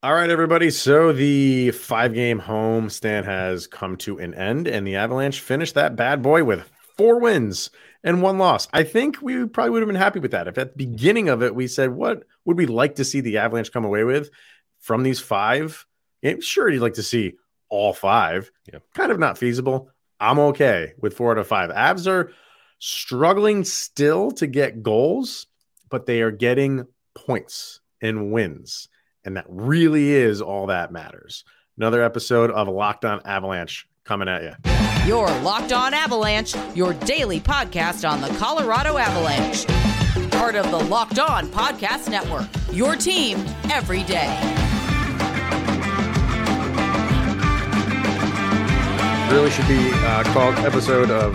All right, everybody. So the five game home stand has come to an end, and the Avalanche finished that bad boy with four wins and one loss. I think we probably would have been happy with that. If at the beginning of it we said, what would we like to see the Avalanche come away with from these five? Yeah, sure, you'd like to see all five. Yeah. Kind of not feasible. I'm okay with four out of five. Avs are struggling still to get goals, but they are getting points and wins. And that really is all that matters. Another episode of Locked On Avalanche coming at you. Your Locked On Avalanche, your daily podcast on the Colorado Avalanche. Part of the Locked On Podcast Network, your team every day. Really should be uh, called episode of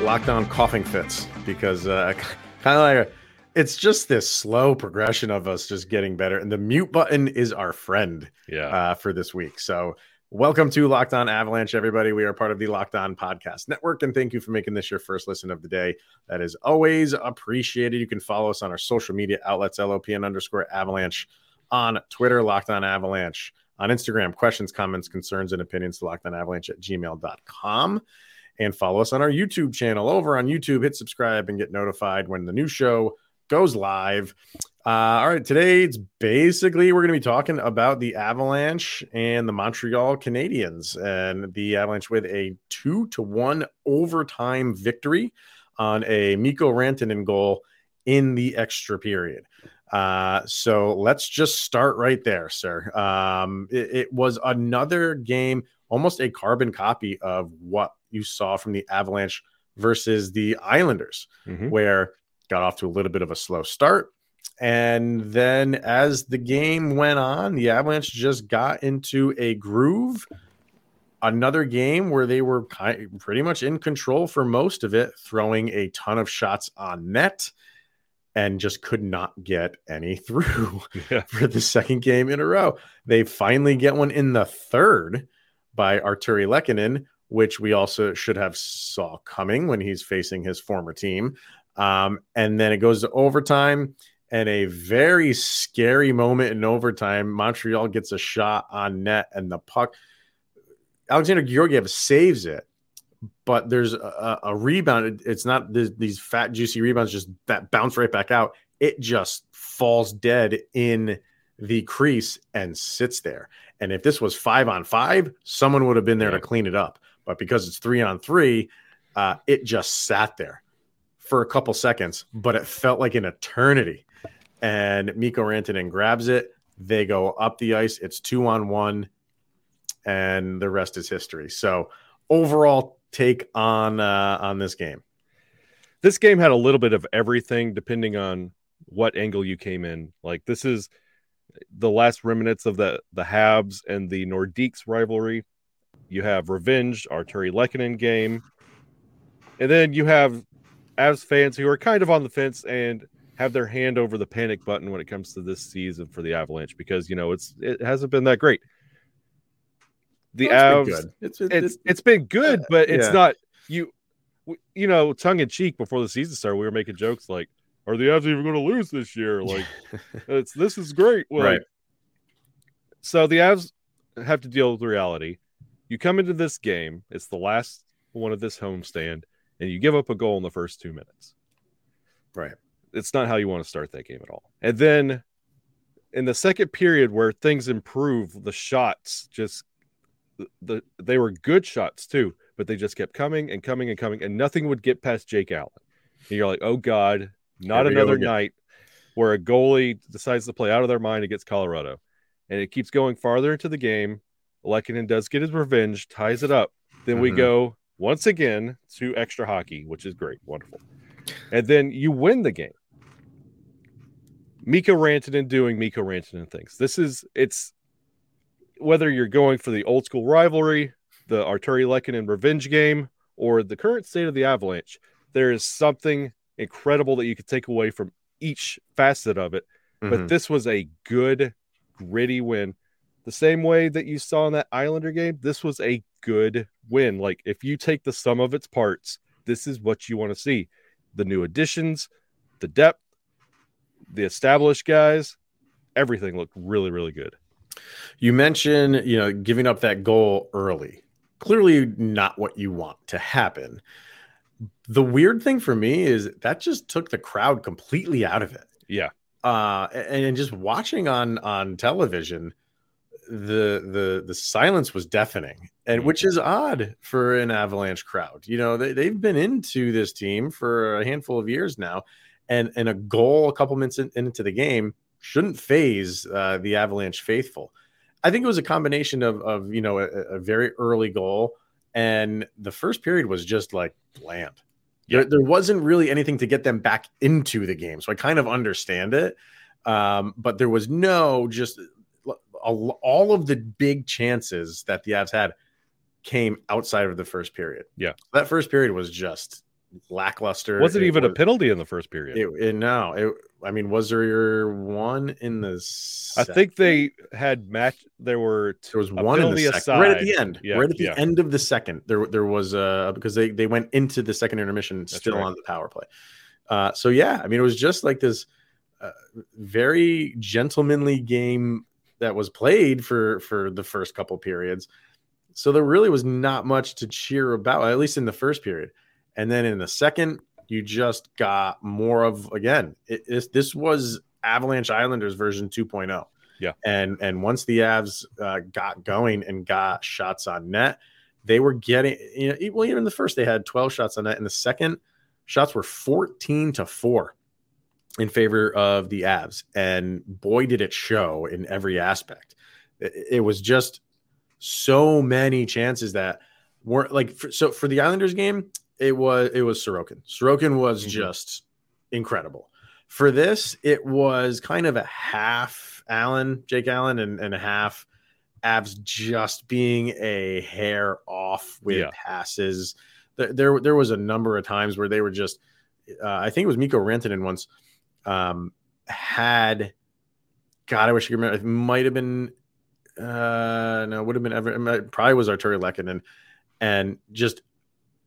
Locked On Coughing Fits because uh, kind of like it's just this slow progression of us just getting better. And the mute button is our friend Yeah. uh, for this week. So, welcome to Locked On Avalanche, everybody. We are part of the Locked On Podcast Network, and thank you for making this your first listen of the day. That is always appreciated. You can follow us on our social media outlets, LOPN underscore Avalanche on Twitter, Locked On Avalanche on Instagram. Questions, comments, concerns, and opinions to Locked On Avalanche at gmail.com. And follow us on our YouTube channel over on YouTube. Hit subscribe and get notified when the new show goes live. Uh, all right, today it's basically we're going to be talking about the Avalanche and the Montreal Canadiens, and the Avalanche with a two to one overtime victory on a Mikko Rantanen goal in the extra period. Uh, so let's just start right there, sir. Um, it, it was another game, almost a carbon copy of what you saw from the Avalanche versus the Islanders, Mhm. where got off to a little bit of a slow start. And then as the game went on, the Avalanche just got into a groove. Another game where they were kind pretty much in control for most of it, throwing a ton of shots on net and just could not get any through Yeah. for the second game in a row. They finally get one in the third by Artturi Lehkonen, which we also should have saw coming when he's facing his former team. Um, and then it goes to overtime and a very scary moment in overtime. Montreal gets a shot on net and the puck. Alexander Georgiev saves it, but there's a, a rebound. It- It's not this, these fat, juicy rebounds just that bounce right back out. It just falls dead in the crease and sits there. And if this was five on five, someone would have been there to clean it up. But because it's three on three, uh, it just sat there for a couple seconds, but it felt like an eternity. And Mikko Rantanen grabs it. They go up the ice. It's two on one, and the rest is history. So, overall take on uh, on this game. This game had a little bit of everything depending on what angle you came in. Like this is the last remnants of the the Habs and the Nordiques rivalry. You have revenge, Artturi Lehkonen game, and then you have Avs fans who are kind of on the fence and have their hand over the panic button when it comes to this season for the Avalanche because you know it's it hasn't been that great. The Well, Avs, it's been good. It's, it's it's been good, uh, but it's yeah. not you. You know, tongue in cheek before the season started, we were making jokes like, "Are the Avs even going to lose this year?" Like, it's this is great, Well, Right. So the Avs have to deal with reality. You come into this game; it's the last one of this homestand, and you give up a goal in the first two minutes. right. It's not how you want to start that game at all. And then in the second period, where things improve, the shots just the, the they were good shots too, but they just kept coming and coming and coming, and nothing would get past Jake Allen. And you're like, oh god, not another night where a goalie decides to play out of their mind against Colorado, and it keeps going farther into the game. Lehkonen does get his revenge, ties it up. Then we Mhm. go once again to extra hockey, which is great, wonderful, and then you win the game. Mikko Rantanen doing Mikko Rantanen things. This is it's whether you're going for the old school rivalry, the Artturi Lehkonen revenge game, or the current state of the Avalanche. There is something incredible that you could take away from each facet of it. But Mhm. this was a good, gritty win. The same way that you saw in that Islander game, this was a good win. Like if you take the sum of its parts, this is what you want to see. The new additions, the depth, the established guys, everything looked really, really good. You mentioned, you know, giving up that goal early. Clearly not what you want to happen. The weird thing for me is that just took the crowd completely out of it. Yeah. Uh and, and just watching on on television, the the the silence was deafening and which is odd for an avalanche crowd. You know they, they've been into this team for a handful of years now and and a goal a couple minutes in, into the game shouldn't phase uh, the avalanche faithful. I think it was a combination of of you know a, a very early goal and the first period was just like bland. Yeah. there, there wasn't really anything to get them back into the game so i kind of understand it um, but there was no just all of the big chances that the Avs had came outside of the first period. Yeah. That first period was just lackluster. Wasn't It even a penalty in the first period. It, it, no, it, I mean, was there one in the? I think they had match. There were there was one in the second, right at the end, Yeah, right at the yeah. end of the second. There, there was uh because they they went into the second intermission still right. on the power play. Uh, so yeah, I mean, it was just like this uh, very gentlemanly game that was played for for the first couple periods. So there really was not much to cheer about, at least in the first period. And then in the second, you just got more of again. It, this was Avalanche Islanders version 2.0. Yeah. And and once the Avs uh, got going and got shots on net, they were getting you know well even in the first they had 12 shots on net. In the second, shots were 14 to four in favor of the Avs, and boy did it show in every aspect. It, it was just so many chances that weren't like for, so for the Islanders game. It was it was Sorokin. Sorokin was Mhm. just incredible. For this, it was kind of a half Allen, Jake Allen, and, and a half Avs just being a hair off with Yeah. passes. There, there, there was a number of times where they were just. Uh, I think it was Mikko Rantanen once um, had. God, I wish I could remember. It might have been. Uh, no, it would have been ever. It probably was Artturi Lehkonen, and just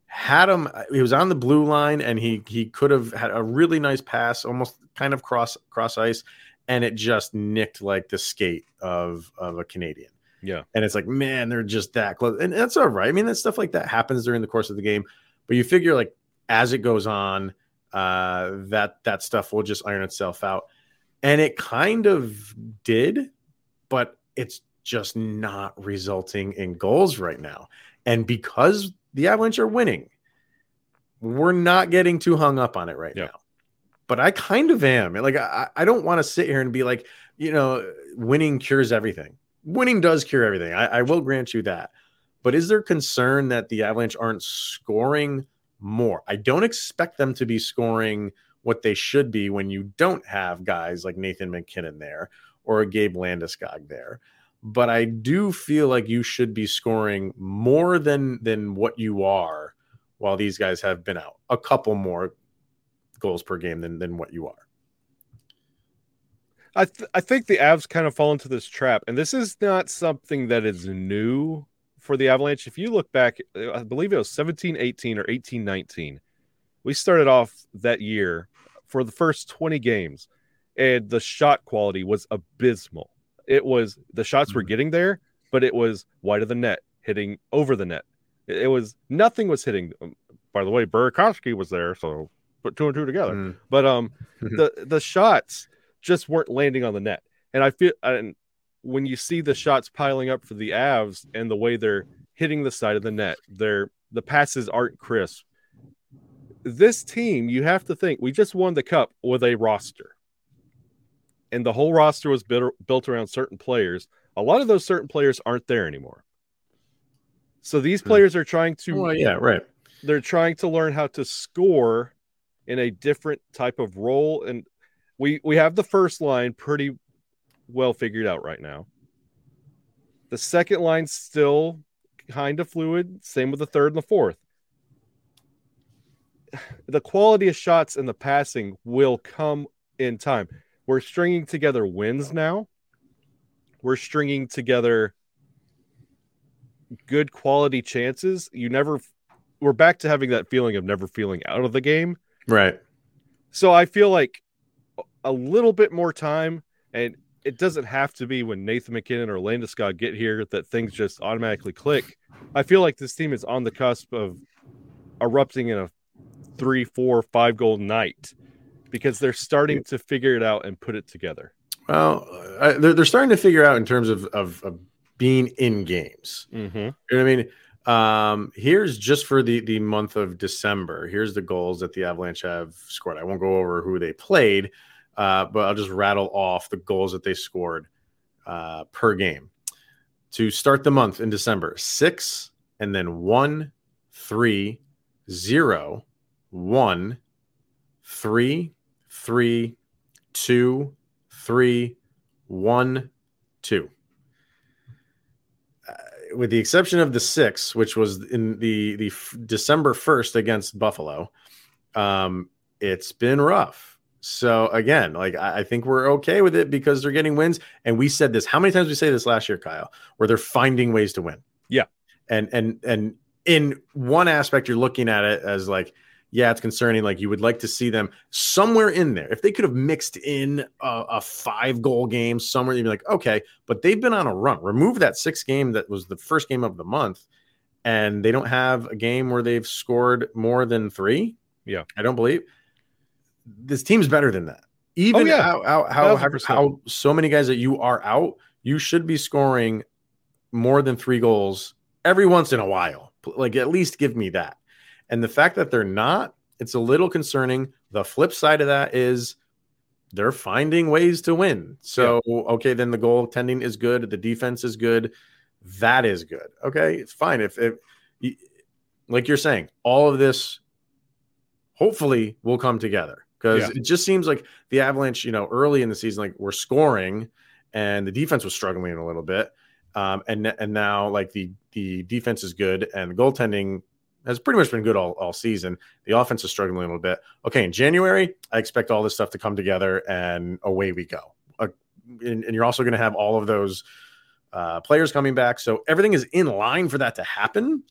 had him. He was on the blue line, and he he could have had a really nice pass, almost kind of cross cross ice, and it just nicked like the skate of of a Canadian. Yeah. And it's like, man, they're just that close. And that's all right. I mean, that stuff like that happens during the course of the game. But you figure like as it goes on, uh, that that stuff will just iron itself out. And it kind of did, but it's just not resulting in goals right now. And because the Avalanche are winning, we're not getting too hung up on it right Yeah. now. But I kind of am. Like I, I don't want to sit here and be like, you know, winning cures everything. Winning does cure everything. I, I will grant you that. But is there concern that the Avalanche aren't scoring more? I don't expect them to be scoring what they should be when you don't have guys like Nathan MacKinnon there or a Gabe Landeskog there. But I do feel like you should be scoring more than than what you are while these guys have been out. A couple more goals per game than than what you are. I th- I think the Avs kind of fall into this trap, and this is not something that is new for the Avalanche. If you look back, I believe it was 17 18 or 18 19. We started off that year for the first 20 games, and the shot quality was abysmal. It was the shots were Mhm. getting there, but it was wide of the net, hitting over the net. It, was nothing was hitting. Um, By the way, Burakovsky was there, so put two and two together Mm. but um the the shots just weren't landing on the net and i feel and when you see the shots piling up for the avs and the way they're hitting the side of the net they're the passes aren't crisp. This team you have to think we just won the cup with a roster. And the whole roster was built, built around certain players. A lot of those certain players aren't there anymore. So these Hmm. players are trying to Well, yeah, right. they're trying to learn how to score in a different type of role. And we we have the first line pretty well figured out right now. The second line's still kind of fluid same with the third and the fourth. The quality of shots and the passing will come in time. We're stringing together wins now. We're stringing together good quality chances. You never we're back to having that feeling of never feeling out of the game. Right. So I feel like a little bit more time and it doesn't have to be when Nathan MacKinnon or Landeskog get here that things just automatically click. I feel like this team is on the cusp of erupting in a three, four, five goal night because they're starting to figure it out and put it together. Well, uh, they're, they're starting to figure out in terms of, of, of being in games. Mm-hmm. You know what I mean? Um, here's just for the the month of December. Here's the goals that the Avalanche have scored. I won't go over who they played, uh, but I'll just rattle off the goals that they scored uh, per game to start the month in December. Six, and then one, three, zero, one, three, three, two, three, one, two with the exception of the six, which was in the the f- December first against Buffalo, um, it's been rough. So again, like I, think we're okay with it because they're getting wins. And we said this. How many times we say this last year, Kyle? Where they're finding ways to win. Yeah. And and and in one aspect, you're looking at it as like yeah, it's concerning. Like you would like to see them somewhere in there. If they could have mixed in a, a five goal game somewhere, you'd be like, okay, but they've been on a run. Remove that six game that was the first game of the month, and they don't have a game where they've scored more than three. Yeah, I don't believe this team's better than that. Even oh, yeah. how, how, how, how, how so many guys that you are out, you should be scoring more than three goals every once in a while. Like at least give me that. And the fact that they're not, it's a little concerning. The flip side of that is they're finding ways to win. So, yeah. okay, then the goaltending is good, the defense is good. That is good. Okay, it's fine. If, if like you're saying, all of this hopefully will come together because yeah. it just seems like the Avalanche, you know, early in the season, like we're scoring and the defense was struggling a little bit. Um, and and now like the the defense is good and the goaltending has pretty much been good all, all season. The offense is struggling a little bit. Okay, in January, I expect all this stuff to come together and away we go. Uh, and, and, you're also going to have all of those uh, players coming back. So everything is in line for that to happen.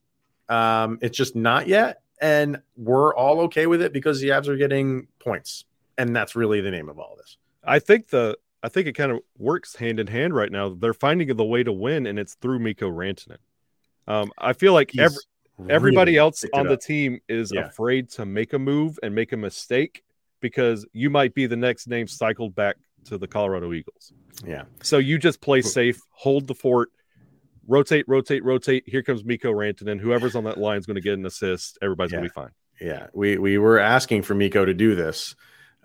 Um, it's just not yet. And we're all okay with it because the Avs are getting points. And that's really the name of all this. I think the I think it kind of works hand in hand right now. They're finding the way to win, and it's through Mikko Rantanen. Um, I feel like He's, every Everybody else on the team is yeah. afraid to make a move and make a mistake because you might be the next name cycled back to the Colorado Eagles. Yeah. So you just play safe, hold the fort, rotate, rotate, rotate. Here comes Mikko Rantanen. Whoever's on that line is going to get an assist. Everybody's yeah. going to be fine. Yeah. We we were asking for Mikko to do this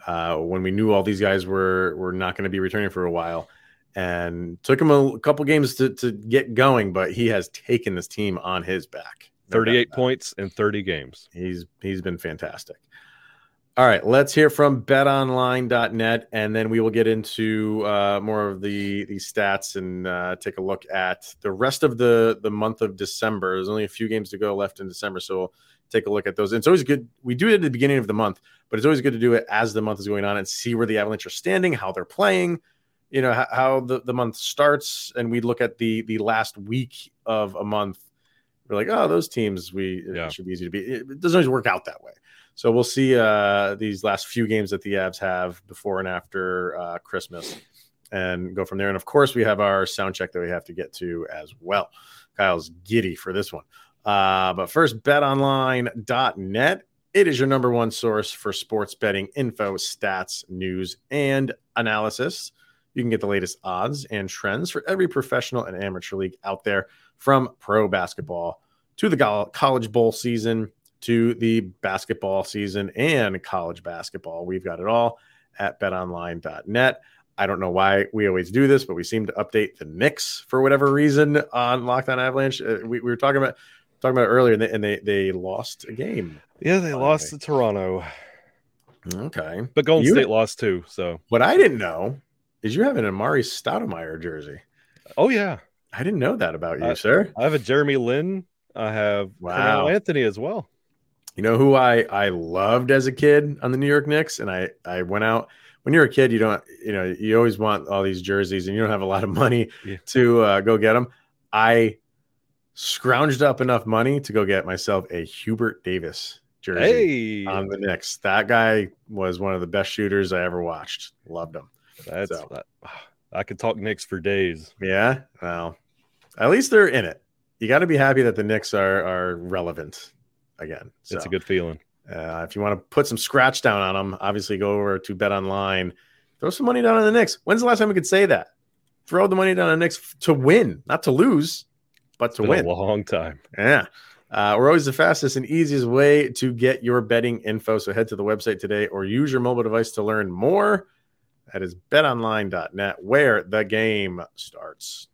uh, when we knew all these guys were were not going to be returning for a while and took him a, a couple games to, to get going, but he has taken this team on his back. 38 points in 30 games. He's he's been fantastic. All right, let's hear from betonline.net and then we will get into uh, more of the the stats and uh, take a look at the rest of the the month of December. There's only a few games to go left in December, so we'll take a look at those. And it's always good. We do it at the beginning of the month, but it's always good to do it as the month is going on and see where the Avalanche are standing, how they're playing, you know, how, how the, the month starts. And we look at the the last week of a month we're like, oh, those teams we yeah. should be easy to beat. It doesn't always work out that way. So we'll see uh, these last few games that the Avs have before and after uh, Christmas, and go from there. And of course, we have our sound check that we have to get to as well. Kyle's giddy for this one. Uh, but first, betonline.net. It is your number one source for sports betting info, stats, news, and analysis. You can get the latest odds and trends for every professional and amateur league out there from pro basketball to the college bowl season to the basketball season and college basketball. We've got it all at betonline.net. I don't know why we always do this, but we seem to update the Knicks for whatever reason on Locked On Avalanche. Uh, we, we, were talking about talking about earlier, and they, and they, they lost a game. Yeah, they lost to Toronto. Okay, but Golden you, State lost too. So what I didn't know is you have an Amar'e Stoudemire jersey. Oh yeah, I didn't know that about you, sir. I have a Jeremy Lin. I have wow. Anthony as well. You know who I I loved as a kid on the New York Knicks, and I I went out. When you're a kid, you don't you know you always want all these jerseys, and you don't have a lot of money yeah. to uh, go get them. I scrounged up enough money to go get myself a Hubert Davis jersey hey. on the Knicks. That guy was one of the best shooters I ever watched. Loved him. That's so. that, I could talk Knicks for days. Yeah. Well, at least they're in it. You got to be happy that the Knicks are are relevant again. So, It's a good feeling. uh, if you want to put some scratch down on them, obviously go over to Bet Online, throw some money down on the Knicks. When's the last time we could say that? Throw the money down on the Knicks to win, not to lose, but to win. a long time. Yeah. Uh, we're always the fastest and easiest way to get your betting info. So head to the website today or use your mobile device to learn more. That is betonline.net, where the game starts.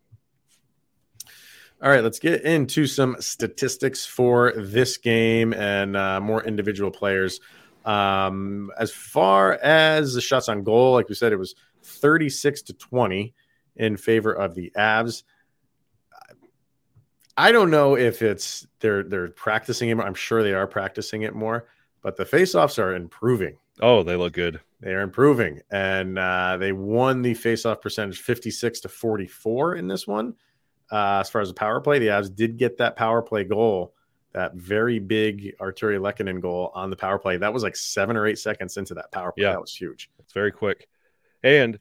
All right, let's get into some statistics for this game and uh, more individual players. Um, as far as the shots on goal, like we said, it was 36 to 20 in favor of the Avs. I don't know if it's they're they're practicing it. more. I'm sure they are practicing it more, but the faceoffs are improving. Oh, they look good. They are improving, and uh, they won the faceoff percentage 56 to 44 in this one. Uh, as far as the power play, the Avs did get that power play goal, that very big Artturi Lehkonen goal on the power play. That was like seven or eight seconds into that power play. Yeah. That was huge. It's very quick. And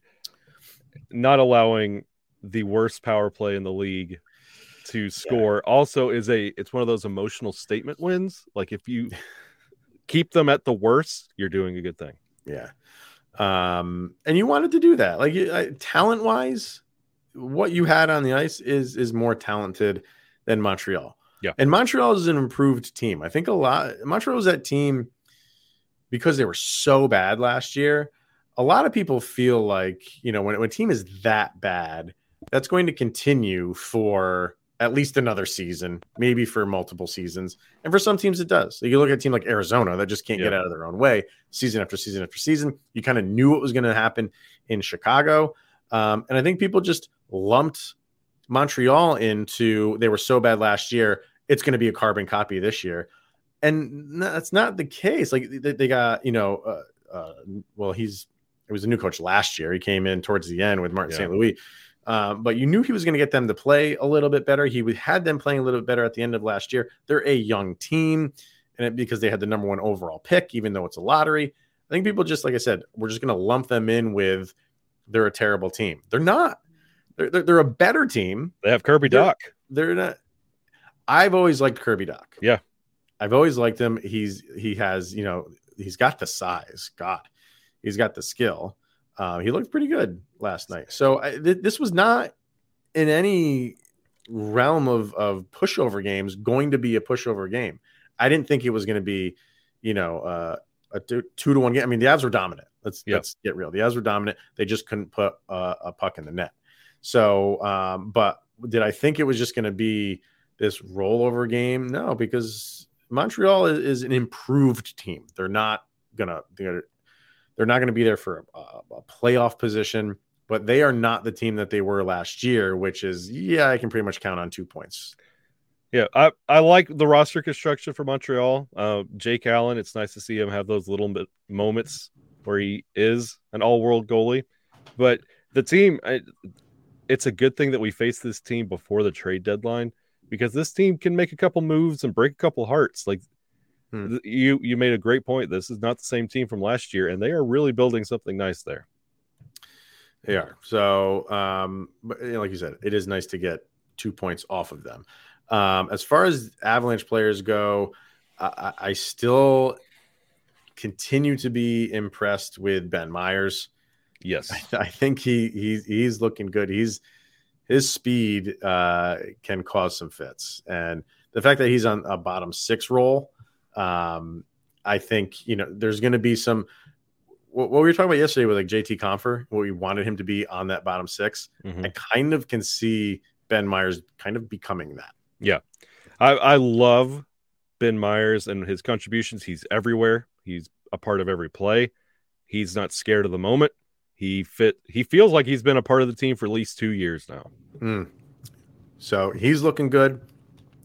not allowing the worst power play in the league to score also is a it's one of those emotional statement wins. Like if you keep them at the worst, you're doing a good thing. Yeah. Um, and you wanted to do that. Like uh, talent wise, what you had on the ice is is more talented than Montreal. Yeah. And Montreal is an improved team. I think a lot Montreal was that team because they were so bad last year. A lot of people feel like, you know, when, when a team is that bad, that's going to continue for at least another season, maybe for multiple seasons. And for some teams, it does. So you look at a team like Arizona that just can't get out of their own way season after season after season. You kind of knew what was going to happen in Chicago. Um, and I think people just lumped Montreal into they were so bad last year. It's going to be a carbon copy this year. And that's not the case. Like they, they got, you know, uh, uh, well, he's, it was a new coach last year. He came in towards the end with Martin Yeah. St. Louis. Um, but you knew he was going to get them to play a little bit better. He had them playing a little bit better at the end of last year. They're a young team, and it, because they had the number one overall pick, even though it's a lottery, I think people just like I said, we're just going to lump them in with they're a terrible team. They're not. They're they're, they're a better team. They have Kirby They're- Doc. They're not. I've always liked Kirby Dach. Yeah. I've always liked him. He's he has you know he's got the size. God, he's got the skill. Uh, he looked pretty good last night. So I, th- this was not in any realm of of pushover games going to be a pushover game. I didn't think it was going to be, you know, uh, a two, two to one game. I mean, the Avs were dominant. Let's Yeah. let's get real. The Avs were dominant. They just couldn't put uh, a puck in the net. So, um, but did I think it was just going to be this rollover game? No, because Montreal is, is an improved team. They're not gonna they're, they're not going to be there for a, a playoff position, but they are not the team that they were last year, which is yeah, I can pretty much count on two points. Yeah, I, I like the roster construction for Montreal. Uh, Jake Allen, it's nice to see him have those little bit moments where he is an all-world goalie. But the team, I, it's a good thing that we face this team before the trade deadline because this team can make a couple moves and break a couple hearts. Like Hmm. you, you made a great point. This is not the same team from last year, and they are really building something nice there. They are. So, um, but you know, like you said, it is nice to get two points off of them. Um, as far as Avalanche players go, I I still continue to be impressed with Ben Meyers. Yes, I think he he's he's looking good. He's his speed uh, can cause some fits, and the fact that he's on a bottom six roll, um, I think you know there's going to be some. What, what we were talking about yesterday with like JT Compher, what we wanted him to be on that bottom 6 Mhm. I kind of can see Ben Meyers kind of becoming that. Yeah, I, I love Ben Meyers and his contributions. He's everywhere. He's a part of every play. He's not scared of the moment. He fit. He feels like he's been a part of the team for at least two years now. Mm. So he's looking good.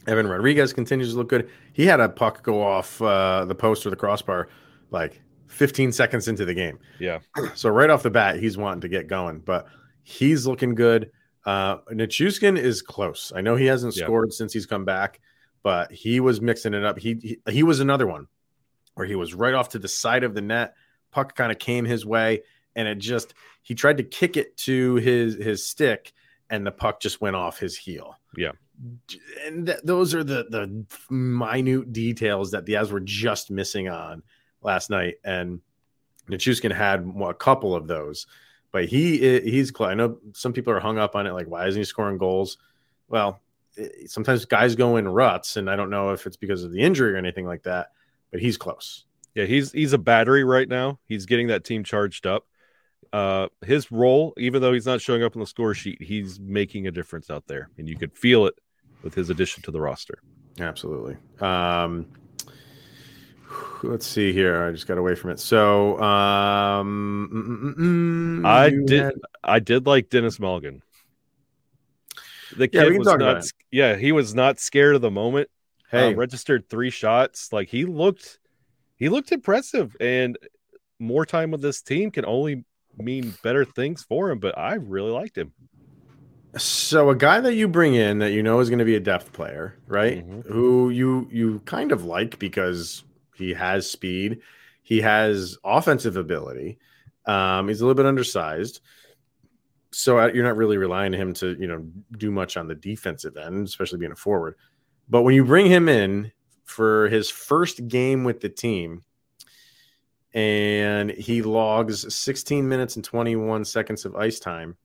Evan Rodrigues continues to look good. He had a puck go off uh, the post or the crossbar like 15 seconds into the game. Yeah, So right off the bat, he's wanting to get going, but he's looking good. Uh, is close. I know he hasn't Yeah. scored since he's come back, but he was mixing it up. He, he he was another one where he was right off to the side of the net. Puck kind of came his way, and it just he tried to kick it to his his stick, and the puck just went off his heel. Yeah. And th- those are the the minute details that the Avs were just missing on last night, and Nichushkin had a couple of those, but he he's. I know some people are hung up on it, like why isn't he scoring goals? Well, sometimes guys go in ruts, and I don't know if it's because of the injury or anything like that, but he's close. Yeah, he's he's a battery right now. He's getting that team charged up. Uh, his role, even though he's not showing up on the score sheet, he's making a difference out there, and you could feel it with his addition to the roster. Absolutely. Um, let's see here. I just got away from it. So um, mm, mm, mm, I did. Had... I did like Denis Malgin. The kid yeah, was not. Yeah, he was not scared of the moment. Uh, hey, uh, registered three shots. Like he looked, he looked impressive, and more time with this team can only mean better things for him. But I really liked him. So a guy that you bring in that you know is going to be a depth player, right? Mm-hmm. Who you you kind of like because he has speed, he has offensive ability. Um, he's a little bit undersized so uh, you're not really relying on him to you know do much on the defensive end, especially being a forward. But when you bring him in for his first game with the team, and he logs 16 minutes and 21 seconds of ice time,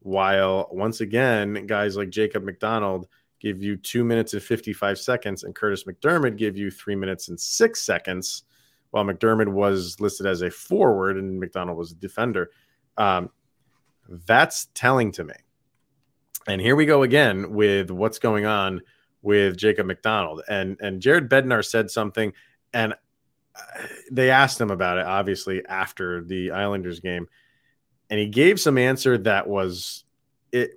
while once again guys like Jacob MacDonald give you two minutes and 55 seconds, and Kurtis MacDermid give you three minutes and six seconds, while MacDermid was listed as a forward and MacDonald was a defender. Um, that's telling to me. And here we go again with what's going on with Jacob MacDonald. And and Jared Bednar said something, and uh, they asked him about it, obviously, after the Islanders game. And he gave some answer that was it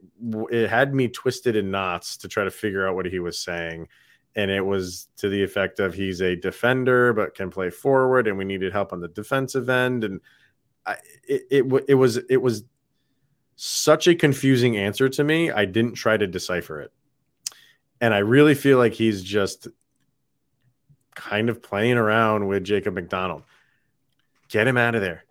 it had me twisted in knots to try to figure out what he was saying. And it was to the effect of he's a defender but can play forward, and we needed help on the defensive end. And I, it, it it was it was such a confusing answer to me. I didn't try to decipher it. And I really feel like he's just kind of playing around with Jacob MacDonald. Get him out of there.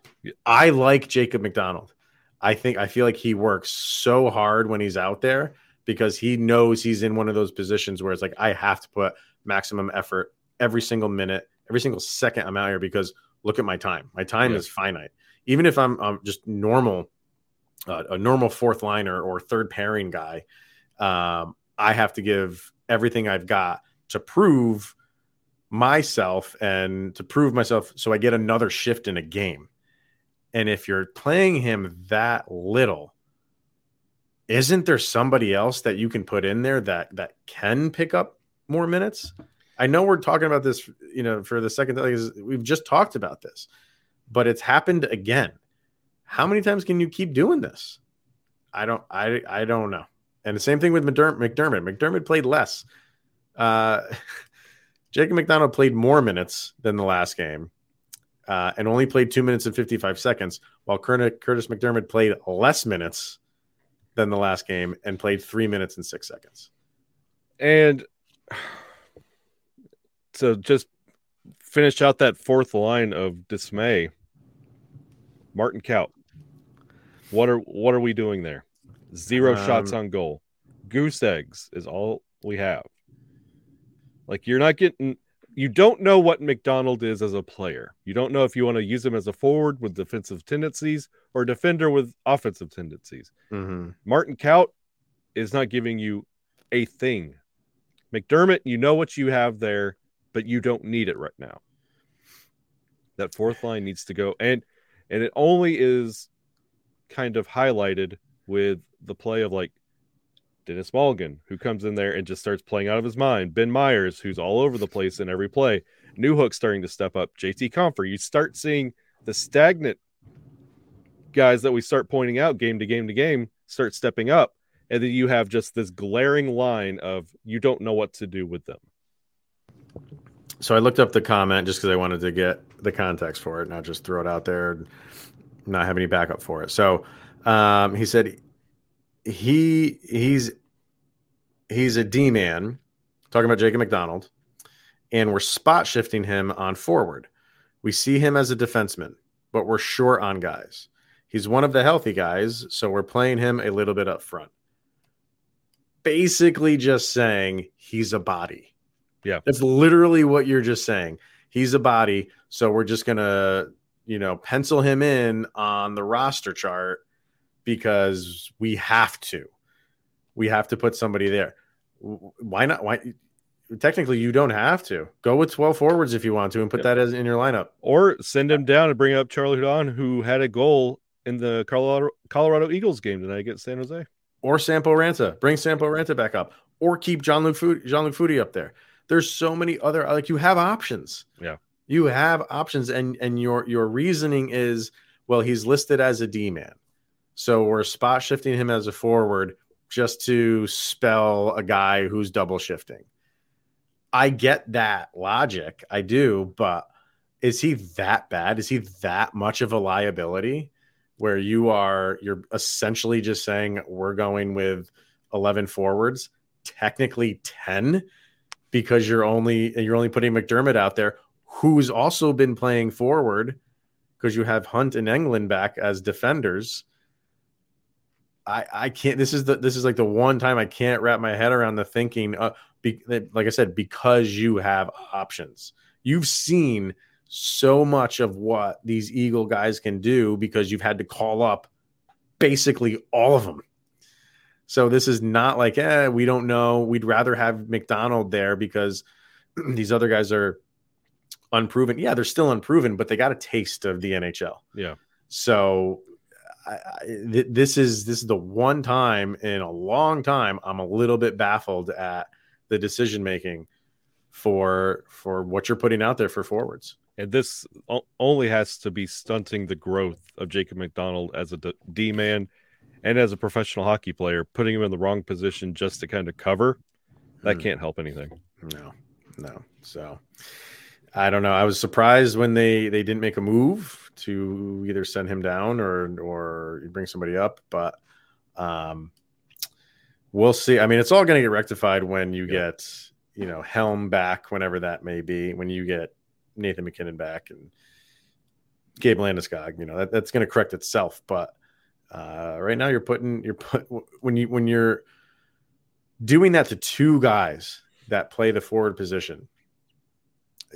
I like Jacob MacDonald. I think I feel like he works so hard when he's out there because he knows he's in one of those positions where it's like I have to put maximum effort every single minute, every single second I'm out here because look at my time. My time yeah. is finite. Even if I'm, I'm just normal uh, a normal fourth liner or third pairing guy, um, I have to give everything I've got to prove myself and to prove myself so I get another shift in a game. And if you're playing him that little, isn't there somebody else that you can put in there that that can pick up more minutes? I know we're talking about this, you know, for the second time. We've just talked about this, but it's happened again how many times can you keep doing this? I don't I I don't know. And the same thing with MacDermid. MacDermid played less. Uh, Jacob MacDonald played more minutes than the last game, uh, and only played two minutes and fifty five seconds, while Kurtis MacDermid played less minutes than the last game and played three minutes and six seconds. And so, just finish out that fourth line of dismay. Martin Kaut, what are what are we doing there? Zero um, shots on goal. Goose eggs is all we have. Like you're not getting you don't know what MacDonald is as a player. You don't know if you want to use him as a forward with defensive tendencies or defender with offensive tendencies. Mm-hmm. Martin Kaut is not giving you a thing. MacDermid, you know what you have there, but you don't need it right now. That fourth line needs to go. And and it only is kind of highlighted with the play of like Denis Malgin, who comes in there and just starts playing out of his mind. Ben Meyers, who's all over the place in every play. Newhook starting to step up. JT Compher. You start seeing the stagnant guys that we start pointing out game to game to game start stepping up. And then you have just this glaring line of you don't know what to do with them. So I looked up the comment just because I wanted to get the context for it, not just throw it out there and not have any backup for it. So um, he said he he's he's a D man, talking about Jacob MacDonald, and we're spot shifting him on forward. We see him as a defenseman, but we're short on guys. He's one of the healthy guys, so we're playing him a little bit up front. Basically, just saying he's a body. Yeah. That's literally what you're just saying. He's a body, so we're just gonna, you know, pencil him in on the roster chart because we have to. We have to put somebody there. Why not? Why? Technically, you don't have to go with 12 forwards if you want to and put that as in your lineup. Or send him down and bring up Charlie Hudon, who had a goal in the Colorado Colorado Eagles game tonight against San Jose. or Sampo Ranta. Bring Sampo Ranta back up, or keep John Luke John Luke Foudy up there. There's so many other like you have options. Yeah. you have options, and and your your reasoning is well, he's listed as a D man, so we're spot shifting him as a forward just to spell a guy who's double shifting. I get that logic, I do, but is he that bad? Is he that much of a liability? where you are you're essentially just saying we're going with 11 forwards technically 10 because you're only you're only putting macdermid out there who's also been playing forward because you have hunt and englund back as defenders i i can't this is the this is like the one time i can't wrap my head around the thinking uh be, like i said because you have options you've seen so much of what these Eagle guys can do because you've had to call up basically all of them. So this is not like, eh, we don't know. We'd rather have MacDonald there because these other guys are unproven. Yeah, they're still unproven, but they got a taste of the NHL. Yeah. So I, I, th- this is this is the one time in a long time I'm a little bit baffled at the decision making for for what you're putting out there for forwards. And this o- only has to be stunting the growth of Jacob MacDonald as a D- D man and as a professional hockey player, putting him in the wrong position just to kind of cover. That Hmm. can't help anything. No, no. So I don't know. I was surprised when they they didn't make a move to either send him down or or bring somebody up, but um we'll see. I mean, it's all going to get rectified when you Yeah. get, you know, Helm back whenever that may be, when you get Nathan MacKinnon back and Gabe Landeskog, you know, that, that's going to correct itself, but uh right now you're putting you're put when you when you're doing that to two guys that play the forward position.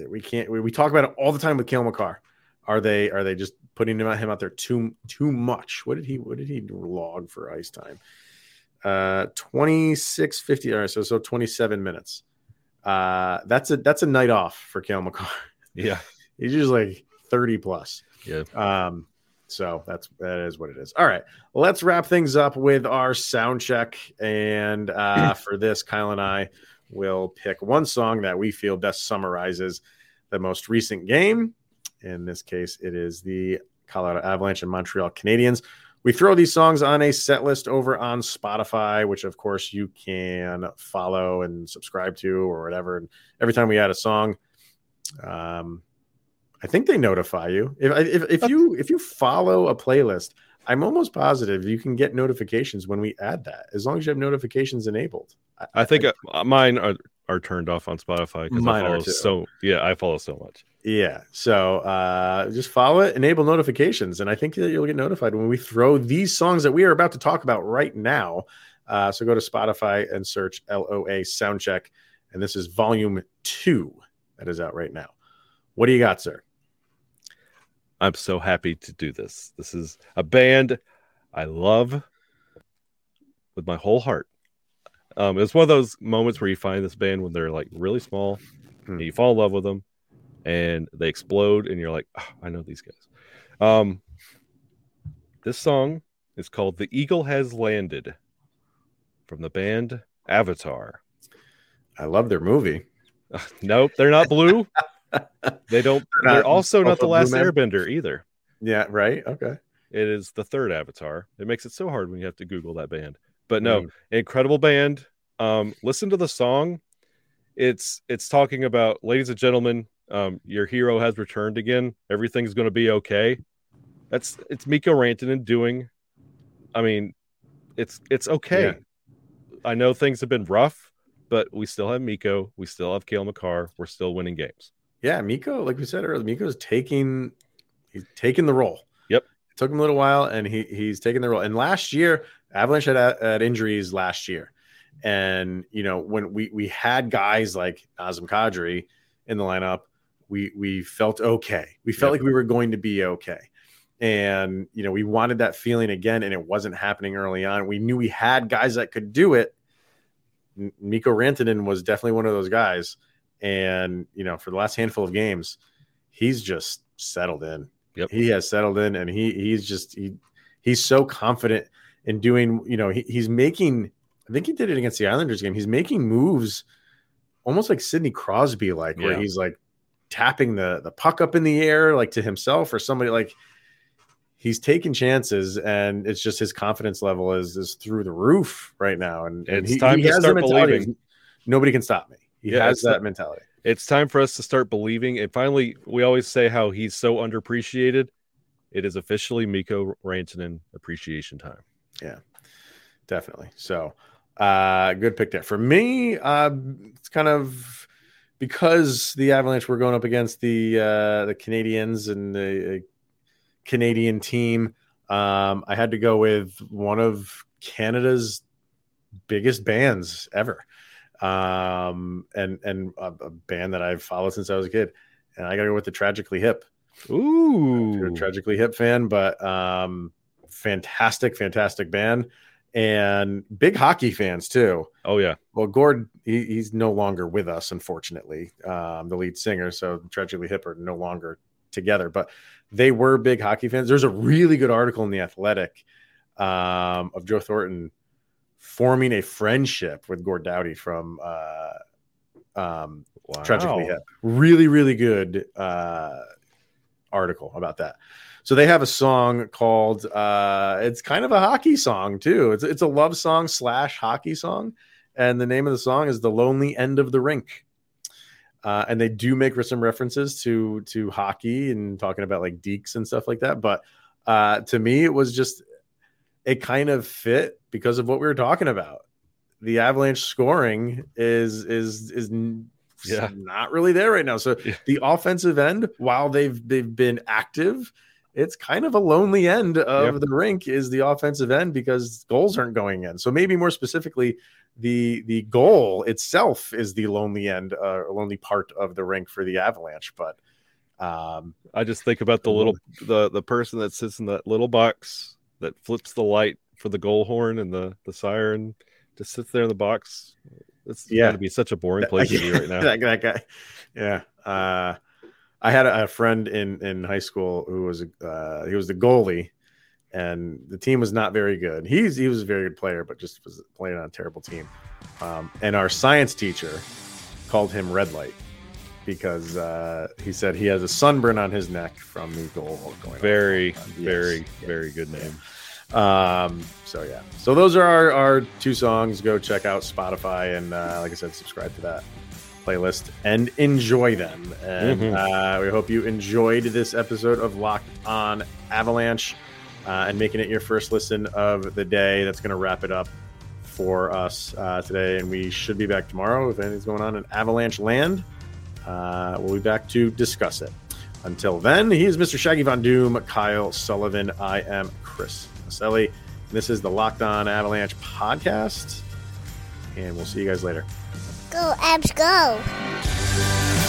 We can't. We, we talk about it all the time with Cale Makar. Are they are they just putting him, him out there too too much? What did he what did he log for ice time? Uh, twenty six fifty. All right, so so twenty seven minutes. Uh, that's a that's a night off for Cale Makar. Yeah. He's usually like thirty plus. Yeah. Um, so that's that is what it is. All right, let's wrap things up with our sound check. And uh, for this, Kyle and I will pick one song that we feel best summarizes the most recent game. In this case, it is the Colorado Avalanche and Montreal Canadiens. We throw these songs on a set list over on Spotify, which of course you can follow and subscribe to or whatever. And every time we add a song, um, I think they notify you. If, if if you if you follow a playlist, I'm almost positive you can get notifications when we add that, as long as you have notifications enabled. I think uh, mine are, are turned off on Spotify because I Mine are follow so yeah, I follow so much. Yeah. So uh, just follow it, enable notifications, and I think that you'll get notified when we throw these songs that we are about to talk about right now. Uh, so go to Spotify and search LOA Soundcheck, and this is volume two that is out right now. What do you got, sir? I'm so happy to do this. This is a band I love with my whole heart. Um, it's one of those moments where you find this band when they're like really small, Hmm. and you fall in love with them, and they explode, and you're like, "Ah, I know these guys. Um, this song is called "The Eagle Has Landed" from the band Avatar. I love their movie. Nope, they're not blue. they don't. They're They're, not also not the last Airbender either. Yeah. Right. Okay. It is the third Avatar. It makes it so hard when you have to Google that band. But no, Mm. incredible band. Um, listen to the song. It's it's talking about, ladies and gentlemen, um, your hero has returned again. Everything's going to be okay. That's it's Mikko Rantanen doing. I mean, it's it's okay. Yeah. I know things have been rough, but we still have Mikko. We still have Cale Makar. We're still winning games. Yeah, Mikko, like we said earlier, Mikko's taking he's taking the role. Yep. It took him a little while, and he he's taking the role. And last year, Avalanche had, uh, had injuries last year, and you know when we we had guys like Nazem Kadri in the lineup, we we felt okay. We felt yep. like we were going to be okay. And you know, we wanted that feeling again, and it wasn't happening early on. We knew we had guys that could do it. Mikko Rantanen was definitely one of those guys. And you know, for the last handful of games, he's just settled in. Yep. He has settled in, and he he's just he he's so confident in doing. You know, he, he's making. I think he did it against the Islanders game. He's making moves almost like Sidney Crosby, like yeah. where he's like tapping the the puck up in the air, like to himself or somebody. Like he's taking chances, and it's just his confidence level is is through the roof right now. And, and it's he, time he to start believing. Nobody can stop me. He yeah, has that mentality. It's time for us to start believing. And finally, we always say how he's so underappreciated. It is officially Mikko Rantanen appreciation time. Yeah, definitely. So, uh, good pick there for me. Uh, it's kind of because the Avalanche were going up against the uh, the Canadiens and the uh, Canadian team. Um, I had to go with one of Canada's biggest bands ever, um, and and a, a, band that I've followed since I was a kid. And I got to go with the Tragically Hip. Ooh, a Tragically Hip fan, but um, fantastic, fantastic band and big hockey fans too. Oh yeah. Well, Gord, he, he's no longer with us, unfortunately. Um, the lead singer, so tragically hip are no longer together, but they were big hockey fans. There's a really good article in the Athletic um, of Joe Thornton forming a friendship with Gord Downie from uh, um, wow. Tragically Hip. Really, really good uh, article about that. So they have a song called uh, it's kind of a hockey song too. It's it's a love song slash hockey song, and the name of the song is "The Lonely End of the Rink." Uh, and they do make some references to to hockey and talking about like dekes and stuff like that. But uh, to me, it was just it kind of fit because of what we were talking about. The Avalanche scoring is is is yeah. not really there right now. So yeah. the offensive end, while they've they've been active, it's kind of a lonely end of yep. the rink is the offensive end because goals aren't going in. So maybe more specifically, the the goal itself is the lonely end, uh, lonely part of the rink for the Avalanche. But um, I just think about the little the the person that sits in that little box that flips the light for the goal horn and the the siren just sits there in the box. It's yeah. got to be such a boring place to be right now. that, that guy, yeah. Uh, I had a, a friend in in high school who was uh, he was the goalie, and the team was not very good. He's he was a very good player, but just was playing on a terrible team. Um, and our science teacher called him red light because uh, he said he has a sunburn on his neck from the goal going. Very, yes. very, very good name. Um, so yeah, so those are our, our two songs. Go check out Spotify and uh, like I said, subscribe to that playlist and enjoy them. And mm-hmm. uh, we hope you enjoyed this episode of Locked on Avalanche uh, and making it your first listen of the day. That's going to wrap it up for us uh, today. And we should be back tomorrow if anything's going on in Avalanche land. Uh, we'll be back to discuss it. Until then, he is Mr. Shaggy Von Doom, Kyle Sullivan. I am Chris Maselli. This is the Locked On Avalanche podcast. And we'll see you guys later. Go, Avs, go.